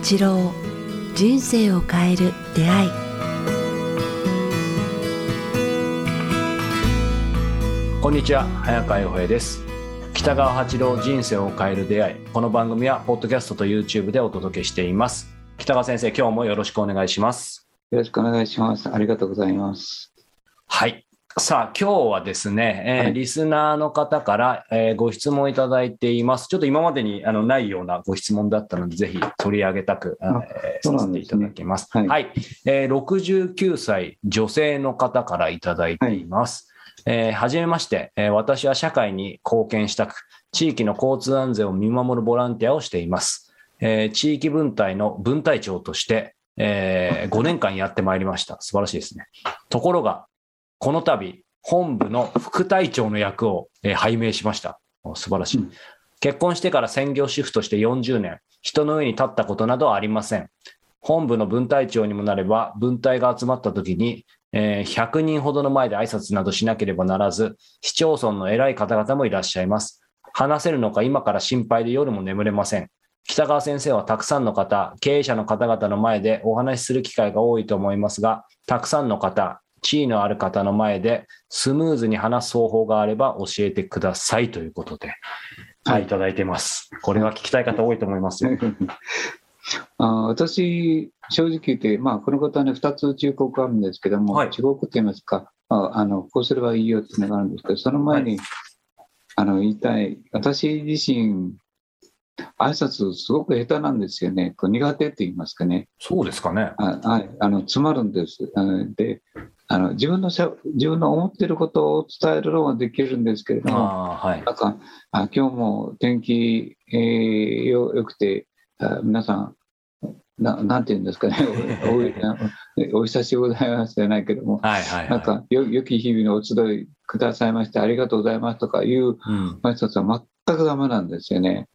八郎人生を変える出会い。こんにちは早川洋平です。北川八郎人生を変える出会い。この番組はポッドキャストと YouTube でお届けしています。北川先生今日もよろしくお願いします。よろしくお願いします。ありがとうございます。はいさあ今日はですね、えーはい、リスナーの方から、えー、ご質問いただいています。ちょっと今までにあのないようなご質問だったので、ぜひ取り上げたく、えー、させていただきます。はい、はい、えー、69歳女性の方からいただいています。はいえー、はじめまして、えー、私は社会に貢献したく、地域の交通安全を見守るボランティアをしています。えー、地域分隊の分隊長として、えー、5年間やってまいりました。素晴らしいですね。ところが、この度、本部の副隊長の役を、えー、拝命しました。素晴らしい、うん、結婚してから専業主婦として40年、人の上に立ったことなどはありません。本部の分隊長にもなれば、分隊が集まった時に、えー、100人ほどの前で挨拶などしなければならず、市町村の偉い方々もいらっしゃいます。話せるのか今から心配で夜も眠れません。北川先生はたくさんの方、経営者の方々の前でお話しする機会が多いと思いますが、たくさんの方、地位のある方の前でスムーズに話す方法があれば教えてくださいということで、はい、いただいてます。これは聞きたい方多いと思いますよ。あ私、正直言って、まあ、この方ね、2つ忠告あるんですけども、はい、忠告って言いますか、ああのこうすればいいよっていうのがあるんですけど、その前に、はい、あの言いたい、私自身、挨拶すごく下手なんですよね。苦手って言いますかね。そうですかね。はい、あの詰まるんです。で、あの自分のしゃ自分の思っていることを伝えるのはできるんですけれども、はい、なんかあ今日も天気、えー、よよくてあ皆さんななんて言うんですかね。おお久しぶりございますじゃないけども、はいはいはい、なんかよ良き日々のお集いくださいましてありがとうございますとかいう挨拶は全くダメなんですよね。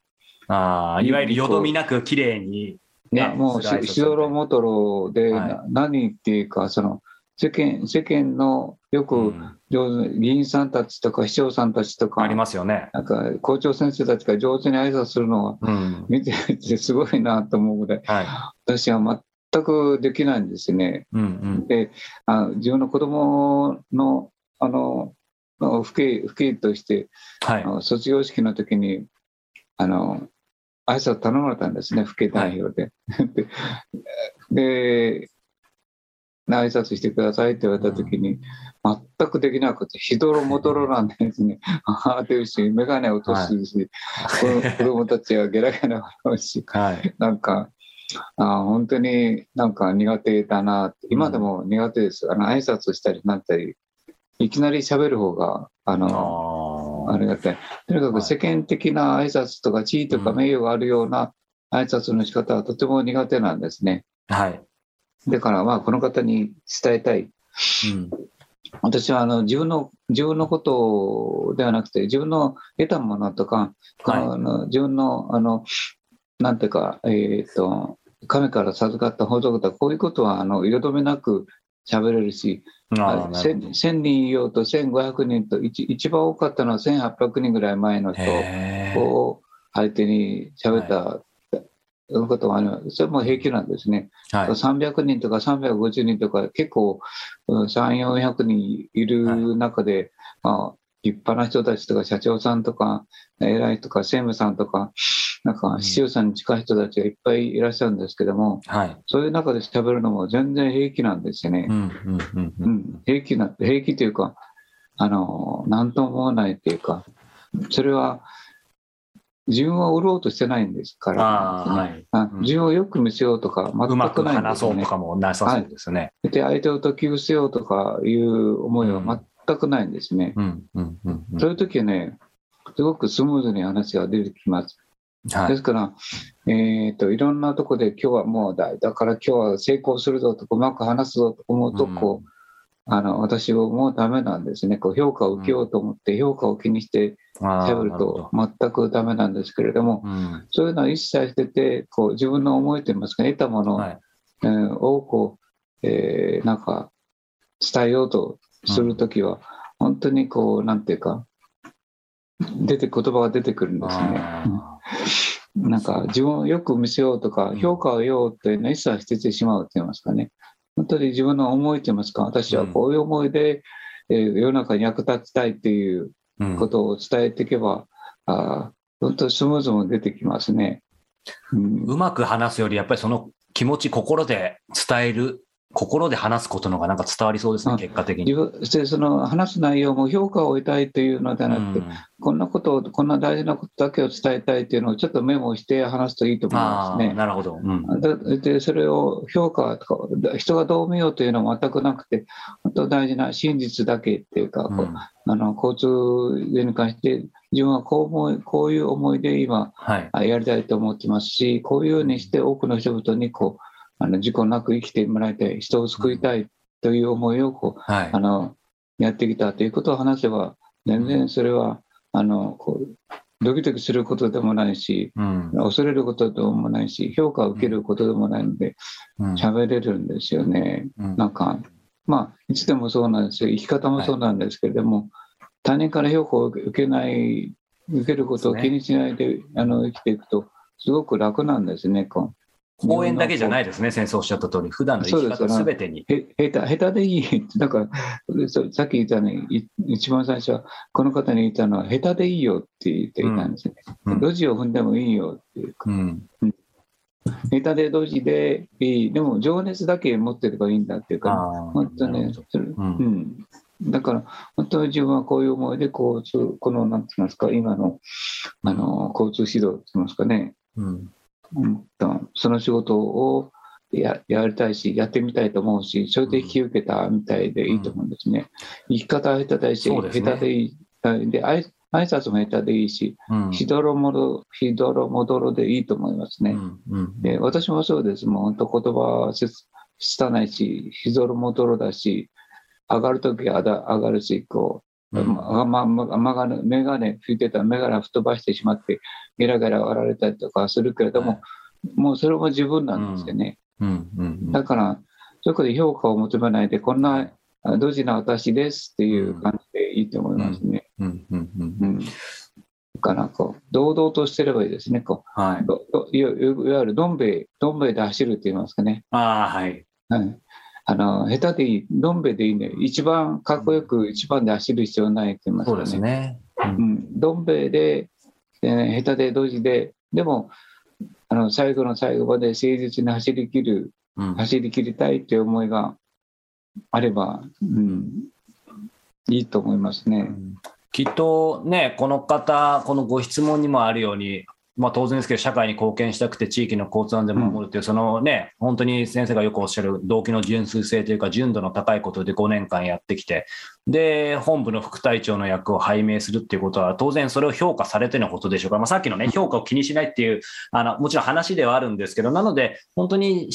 あいわゆるよどみなく綺麗にね、もうししどろもとろで、はい、何っていうかその世間世間のよく上手、議員さんたちとか市長さんたちとかありますよね。なんか校長先生たちが上手に挨拶するのは、見ててすごいなと思うぐらい、はい、私は全くできないんですね。うんうん、であ自分の子供のあの父兄父兄として、はい、卒業式の時にあの挨拶頼まれたんですね、父兄代表で。で挨拶してくださいって言われた時に、全くできなくて、ひどろもどろなんですね。ああ、てるし、眼鏡落とすし、はい、子供たちはゲラゲラ笑うし、はい、なんか、あ本当になんか苦手だな今でも苦手です。あの挨拶したりなったり、いきなり喋る方が、あの、ありがたい。とにかく世間的な挨拶とか地位とか名誉があるような挨拶の仕方はとても苦手なんですね。はい。だからまあこの方に伝えたい、うん、私はあの自分の自分のことではなくて自分の得たものとか、はい、あの自分のあのなんていうか、えーと、神から授かった法則だこういうことはあのよどめなく喋れるし 1000, 1000人いようと1500人と一一番多かったのは1800人ぐらい前の人を相手に喋ったいうことがあります。それも平気なんですね。はい、300人とか350人とか結構3、400人いる中で、はい、まあ、立派な人たちとか社長さんとか偉いとか政務さんとかなんか市長さんに近い人たちがいっぱいいらっしゃるんですけども、はい、そういう中で喋るのも全然平気なんですよね。平気な平気というかあの何とも思わないというかそれは自分を売ろうとしてないんですから、はい、自分をよく見せようとか、全くない、ね、うまく話そうとかもなさそうですね。はい、で、相手を解き伏せようとかいう思いは全くないんですね。そういう時はね、すごくスムーズに話が出てきます。はい、ですから、えーと、いろんなとこで今日はもうだだから今日は成功するぞとかうまく話すぞと思うとこう、あの私はもうダメなんですね。こう評価を受けようと思って評価を気にして喋ると全くダメなんですけれども、うん、そういうのを一切捨ててこう自分の思いといいますか得たもの、はい、えー、をこう、えー、なんか伝えようとするときは、うん、本当にこうなんていうか出て言葉が出てくるんですね。なんか自分をよく見せようとか、評価を得ようというのは一切捨ててしまうと言いますかね。本当に自分の思いと言いますか、私はこういう思いで、えー世の中に役立ちたいっていううん。ことを伝えていけば、あー本当にスムーズも出てきますね。うん。うまく話すより、やっぱりその気持ち、心で伝える、心で話すことのがなんか伝わりそうですね、あ結果的に。でその話す内容も評価を得たいというのではなくて、うんこんなことを、こんな大事なことだけを伝えたいというのをちょっとメモして話すといいと思いますね。なるほど。うんででそれを評価とか、人がどう見ようというのは全くなくて、本当大事な真実だけっていうか、こううんあの交通に関して、自分はこう思いこういう思いで今、やりたいと思ってますし、こういうふうにして多くの人々にこうあの事故なく生きてもらいたい、人を救いたいという思いをこうはい。あ。のやってきたということを話せば、全然それはあのこうドキドキすることでもないし、うん。恐れることでもないし、評価を受けることでもないので、うん。喋れるんですよね。うん。なんか、まあ、いつでもそうなんですよ、生き方もそうなんですけれども、他人から評価を受けない、受けることを気にしないであの生きていくと、すごく楽なんですね。こう講演だけじゃないですね、先生おっしゃった通り、普段の生き方すべてに。へ下手下手でいい、だからそさっき言ったね、い一番最初は、この方に言ったのは、下手でいいよって言っていたんですね。うん。路地を踏んでもいいよっていうか、うん。下手で路地でいい、でも情熱だけ持ってればいいんだっていうか、本当ねそれううん。ん、だから、本当に自分はこういう思いで、こう、そうこの、なんて言いますか、今の、あの、交通指導って言いますかね、うんその仕事をややりたいし、やってみたいと思うし、それで引き受けたみたいでいいと思うんですね。生き方は下手でいいし、ね。下手でいい。で、挨挨拶も下手でいいし、うん。ひどろもど、ひどろもどろでいいと思いますね。私もそうです。もう本当言葉は拙いし、ひぞろもどろだし、上がるときは上が上がるし、こう、うんままままがね、メガネ吹いてたらメガネ吹っ飛ばしてしまって、ゲラゲラ笑われたりとかするけれども、もうそれも自分なんですよね。うんうんだから、そこで評価を求めないで、こんなあドジな私ですっていう感じでいいと思いますね。うんうんうんうん。だから、こう、堂々としてればいいですね。こはい。うどどいわいわゆるどん兵衛、どん兵衛で走るって言いますかね。ああ、はい。はい。あの、下手でいい、どん兵衛でいいね。一番かっこよく一番で走る必要ないって言いますそうかね。ですね。うん。どん兵衛で、えー下手でドジで、でも、あの、最後の最後まで誠実に走り切る、うん走り切りたいっていう思いがあれば、うん、いいと思いますね。きっとね、この方、このご質問にもあるように、まあ、当然ですけど、社会に貢献したくて地域の交通安全を守るという、そのね、本当に先生がよくおっしゃる動機の純粋性というか、純度の高いことで5年間やってきて、で、本部の副隊長の役を拝命するっていうことは、当然それを評価されてのことでしょうか、まあ、さっきのね、評価を気にしないっていう、もちろん話ではあるんですけど、なので、本当に、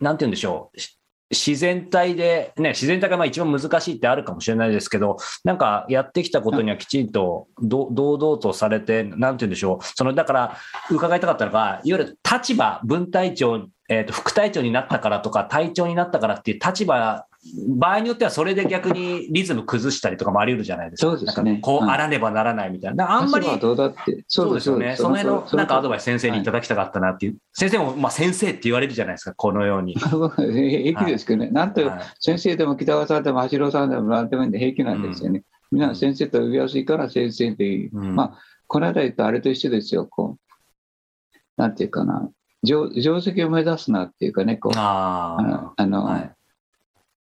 なんて言うんでしょう。自然体で、ね、自然体がまあ一番難しいってあるかもしれないですけど、なんかやってきたことにはきちんと堂々とされて、なんて言うんでしょう、そのだから伺いたかったのが、いわゆる立場、分隊長、えーと、副隊長になったからとか、隊長になったからっていう立場、場合によってはそれで逆にリズム崩したりとかもあり得るじゃないですか。そうですねこうはいあらねばならないみたいな。あんまりどうだって。そうですよね。その辺のなんかアドバイス先生にいただだきたかったなっていう。先生もまあ先生って言われるじゃないですか、このように。平気ですけどね。なんと、はい先生でも北川さんでも八郎さんでも何でもいいんで平気なんですよね。みんな先生と呼びやすいから先生でいい。うんまあ、この間言ったあれと一緒ですよ。こう、なんていうかな。定定石を目指すなっていうかね、こう、ああの、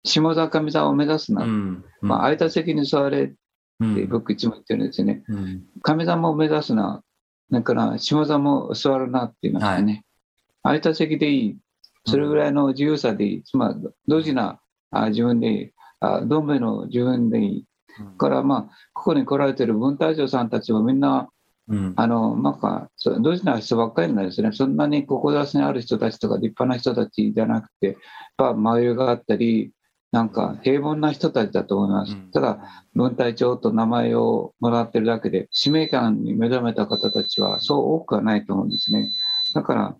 下座上座を目指すな。うんまあ、空いた席に座れってうん僕いつも言ってるんですよね。うん上座も目指すな。だから、下座も座るなって言いますかね。空いた席でいい。それぐらいの自由さでいい。つまり、同時なあ自分でいい。あどん兵衛の自分でいい。から、まあ、ここに来られてる文隊長さんたちもみんな、うんあの、なんか、同時な人ばっかりなんですね。そんなに志にある人たちとか立派な人たちじゃなくて、やっぱ迷いがあったり、なんか平凡な人たちだと思います。ただ、文隊長と名前をもらってるだけで、使命感に目覚めた方たちはそう多くはないと思うんですね。だから、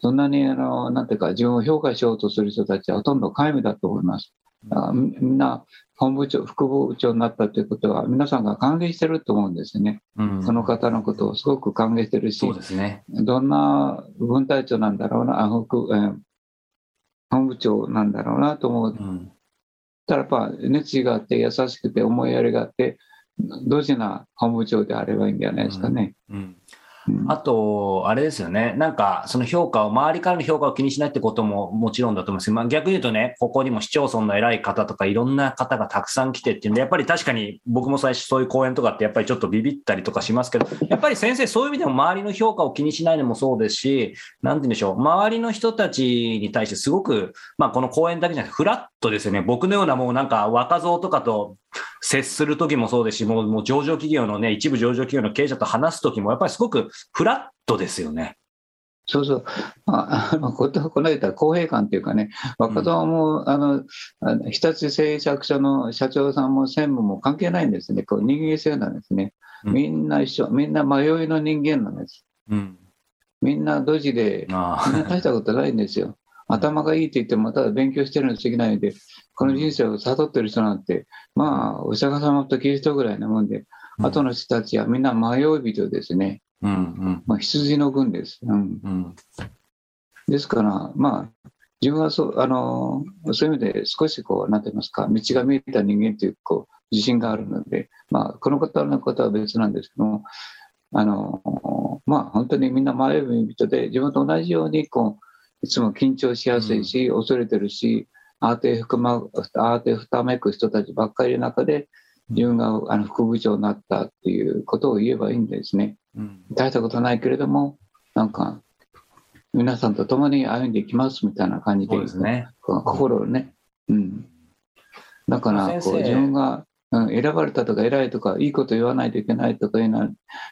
そんなに、あの、なんていうか、自分を評価しようとする人たちはほとんど皆無だと思います。あみんな本部長、副部長になったということは、皆さんが歓迎してると思うんですよね。うんその方のことをすごく歓迎してるしそう、ですね。どんな軍隊長なんだろうな、あ副えー本部長なんだろうなと思ううんただやっぱ熱意があって優しくて思いやりがあって同時な本部長であればいいんじゃないですかね。うんうんあと、あれですよね。なんか、その評価を、周りからの評価を気にしないってことももちろんだと思いますけど、まあ、逆に言うとね、ここにも市町村の偉い方とかいろんな方がたくさん来てっていうんで、やっぱり確かに僕も最初そういう講演とかってやっぱりちょっとビビったりとかしますけど、やっぱり先生そういう意味でも周りの評価を気にしないのもそうですし、なんて言うんでしょう、周りの人たちに対してすごく、まあこの講演だけじゃなくてフラットですよね。僕のようなもうなんか若造とかと接する時もそうですし、もうもう上場企業のね、一部上場企業の経営者と話す時も、やっぱりすごくフラットですよね。そうそう、まあ、あのことこの間、公平感というかね、若造も、あのあの日立製作所の社長さんも専務も関係ないんですね、こう人間性なんですね、うん。みんな一緒、みんな迷いの人間なんです、うん。みんなドジで、あ。みんな大したことないんですよ。頭がいいって言っても、ただ勉強してるに過ぎないで、この人生を悟ってる人なんて、まあ、お釈迦様とキリストぐらいなもんで、あ。後の人たちはみんな迷い人ですね。うんうんまあ、羊の軍です。うん、うんですから、まあ、自分はそう、あの、そういう意味で少しこう、なんて言いますか、道が見えた人間という、こう、自信があるので、まあ、この方のことは別なんですけども、あの、まあ、本当にみんな迷い人で、自分と同じように、こう、いつも緊張しやすいし、恐れてるし、慌てふくま、慌てふためく人たちばっかりの中で、自分があの副部長になったっていうことを言えばいいんですね。うん大したことないけれども、なんか、皆さんと共に歩んでいきますみたいな感じで、ですね。心をね、うん。だから、こう自分が、うん、選ばれたとか偉いとか、いいこと言わないといけないとかいうのは、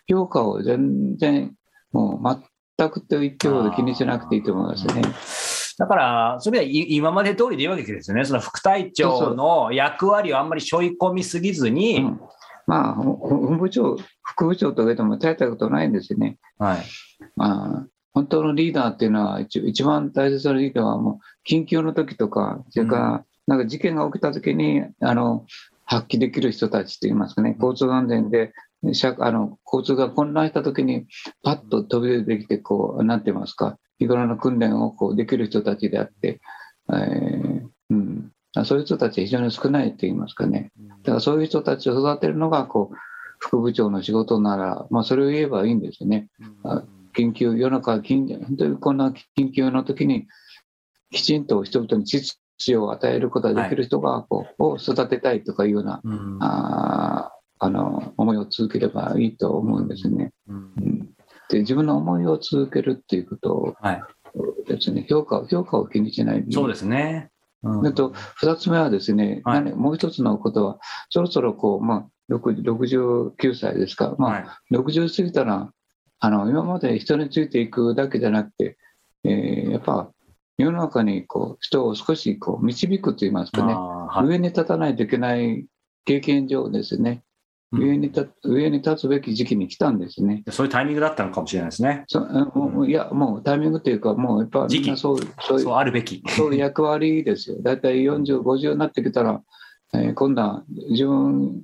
評価を全然、もう全くと言ってほど気にしなくていいと思いますね。だから、それはい今まで通りでいいわけですよね。その副隊長の役割をあんまり背負い込みすぎずに、うん、まあ、ほ本部長、副部長とか言っても大したことないんですよね。はい。まあ、本当のリーダーっていうのは一、一番大切なリーダーはもう、緊急の時とか、それから、なんか事件が起きた時に、あの、発揮できる人たちといいますかね、交通安全で、社あの交通が混乱した時に、パッと飛び出てきて、こう、なんて言いますか、日頃の訓練をこうできる人たちであって、えーうん、そういう人たちは非常に少ないと言いますかね。だからそういう人たちを育てるのが、こう、副部長の仕事なら、まあ、それを言えばいいんですよね。あ緊急、世の中緊急、本当にこんな緊急の時に、きちんと人々に秩序を与えることができる人がこう、を育てたいとかいうような、うん。あーあの思いを続ければいいと思うんですね。うん。うん。で自分の思いを続けるっていうことをはい。ですね、評価を評価を気にしない。でそうですね。うん。と、二つ目はですね、はい。何もう一つのことは、そろそろこう、まあ、60 69歳ですか、まあ、はい。60過ぎたら、あの今まで人についていくだけじゃなくて、えーやっぱ世の中にこう人を少しこう導くといいますかね、はい。上に立たないといけない経験上ですね、うん上に立上に立つべき時期に来たんですね。そういうタイミングだったのかもしれないですね。そあもういや、もうタイミングというか、もうやっぱみんなそうそういうあるべき。そういう役割ですよ。だいたい40、50になってきたら、えー今度は自分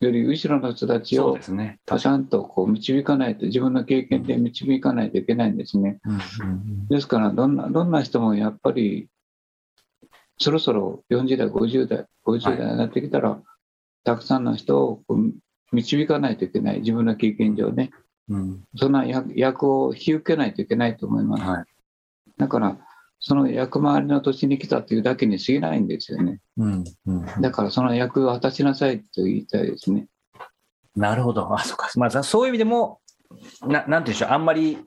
より後ろの人たちをそうですね。ちゃんとこう導かないと、自分の経験で導かないといけないんですね。ですから、どんなどんな人もやっぱり、そろそろ40代、50代、50代になってきたら、たくさんの人をこう導かないといけない、自分の経験上ね、うんそんな役役を引き受けないといけないと思います。はいだから、その役回りの年に来たというだけに過ぎないんですよね。うんうんだからその役を果たしなさいと言いたいですね。なるほど。あ、そうか。まあ、そういう意味でも、ななんて言うんでしょう、あんまり、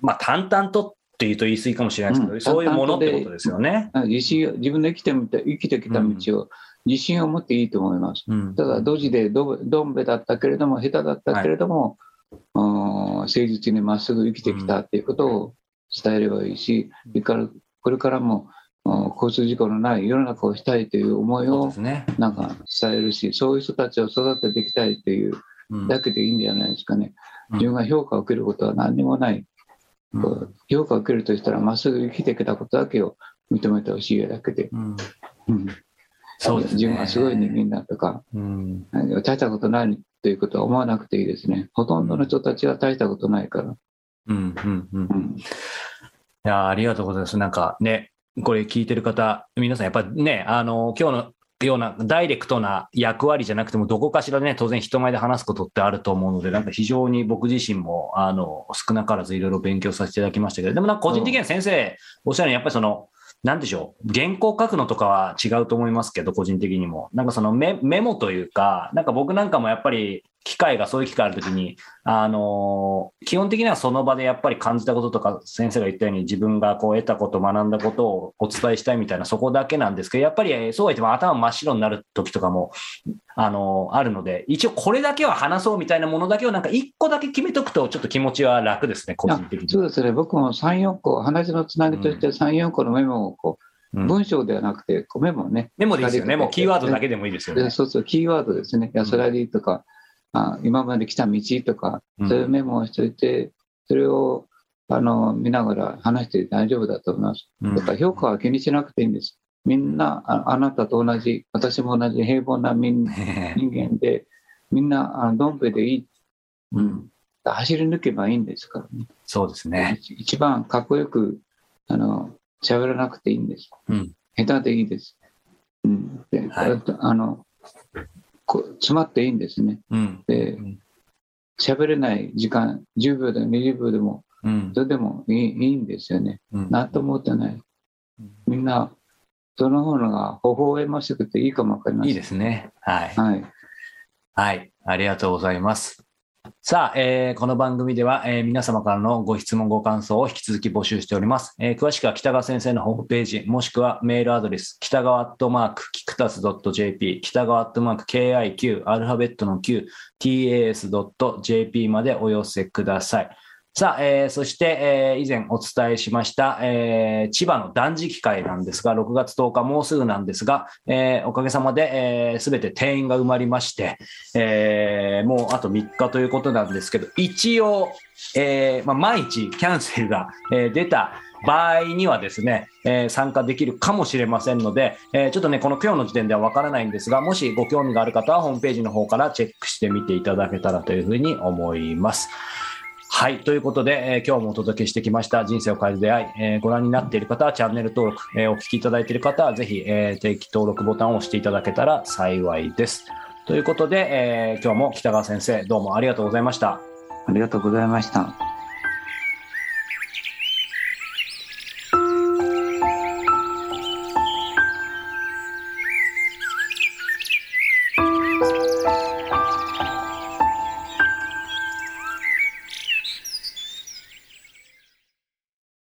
まあ、淡々とっていうと言い過ぎかもしれないですけど、うんそういうものってことですよね。自分の生きてみた生きてきた道を自信を持っていいと思います。うんただ、ドジでどどんべだったけれども、下手だったけれども、うん誠実にまっすぐ生きてきたっていうことを伝えればいいし、それからこれからもうん交通事故のない世の中をしたいという思いを。なんか伝えるし、そういう人たちを育てていきたいといううんだけでいいんじゃないですかね。うん自分が評価を受けることは何にもない。うん評価を受けるとしたら、まっすぐ生きてきたことだけを認めてほしいだけで。うんうんそうですね自分はすごい人間だとか、うん。大したことないということは思わなくていいですね。ほとんどの人たちは大したことないから。うん。うん。うん。うんいやーありがとうございます。なんかね、これ聞いてる方、皆さんやっぱりね、あの、今日のようなダイレクトな役割じゃなくても、どこかしらね、当然人前で話すことってあると思うので、なんか非常に僕自身も、あの、少なからずいろいろ勉強させていただきましたけど、でもなんか個人的には先生、おっしゃるように、やっぱりその、なんでしょう、原稿書くのとかは違うと思いますけど、個人的にも。なんかそのメメモというか、なんか僕なんかもやっぱり、機会が、そういう機会あるときに、あのー基本的にはその場でやっぱり感じたこととか、先生が言ったように自分がこう得たこと、学んだことをお伝えしたいみたいな、そこだけなんですけど、やっぱりえーそうは言っても頭真っ白になる時とかも、あのーあるので、一応これだけは話そうみたいなものだけをなんか一個だけ決めとくと、ちょっと気持ちは楽ですね、個人的に。そうですね、僕も3、4個、話のつなぎとして3、4個のメモをこう、うん文章ではなくて、メモをね、メモですよね、もうキーワードだけけでもいいですよね。でそうそう、キーワードですね、安らぎとか、あ今まで来た道とか、うんそういうメモをしておいて、それをあの見ながら話して大丈夫だと思います。うんだから評価は気にしなくていいんです。みんなああなたと同じ、私も同じ平凡な人 人間で、みんなあのどん兵衛でいい、うん走り抜けばいいんですからね。そうですね。一一番かっこよくあの喋らなくていいんです。うん下手でいいです。うん、で、はいあのこ詰まっていいんですね。うん。でうん喋れない時間、10秒でも20秒でも、うんそれでもいいいいんですよね。うんなんとも思ってない。みんな、その方が微笑ましくていいかもわかりません。いいですね。はい。はい。はい。ありがとうございます。さあ、えーこの番組では、えー皆様からのご質問、ご感想を引き続き募集しております。えー詳しくは北川先生のホームページ、もしくはメールアドレス、北川アットマーク、キクタス .jp、北川アットマーク、KIQ、アルファベットの Q、tas.jp までお寄せください。さあ、えーそして、えー以前お伝えしました、えー千葉の断食会なんですが、6月10日もうすぐなんですが、えーおかげさまで、す、べ、て定員が埋まりまして、えーもうあと3日ということなんですけど、一応、えーまあ、毎日キャンセルが、えー出た場合にはですね、えー参加できるかもしれませんので、えーちょっとね、この今日の時点ではわからないんですが、もしご興味がある方はホームページの方からチェックしてみていただけたらというふうに思います。はい。ということで、えー今日もお届けしてきました人生を変える出会い、えーご覧になっている方はチャンネル登録、えーお聞きいただいている方はぜひ、え定期登録ボタンを押していただけたら幸いです。ということで、え今日も北川先生、どうもありがとうございました。ありがとうございました。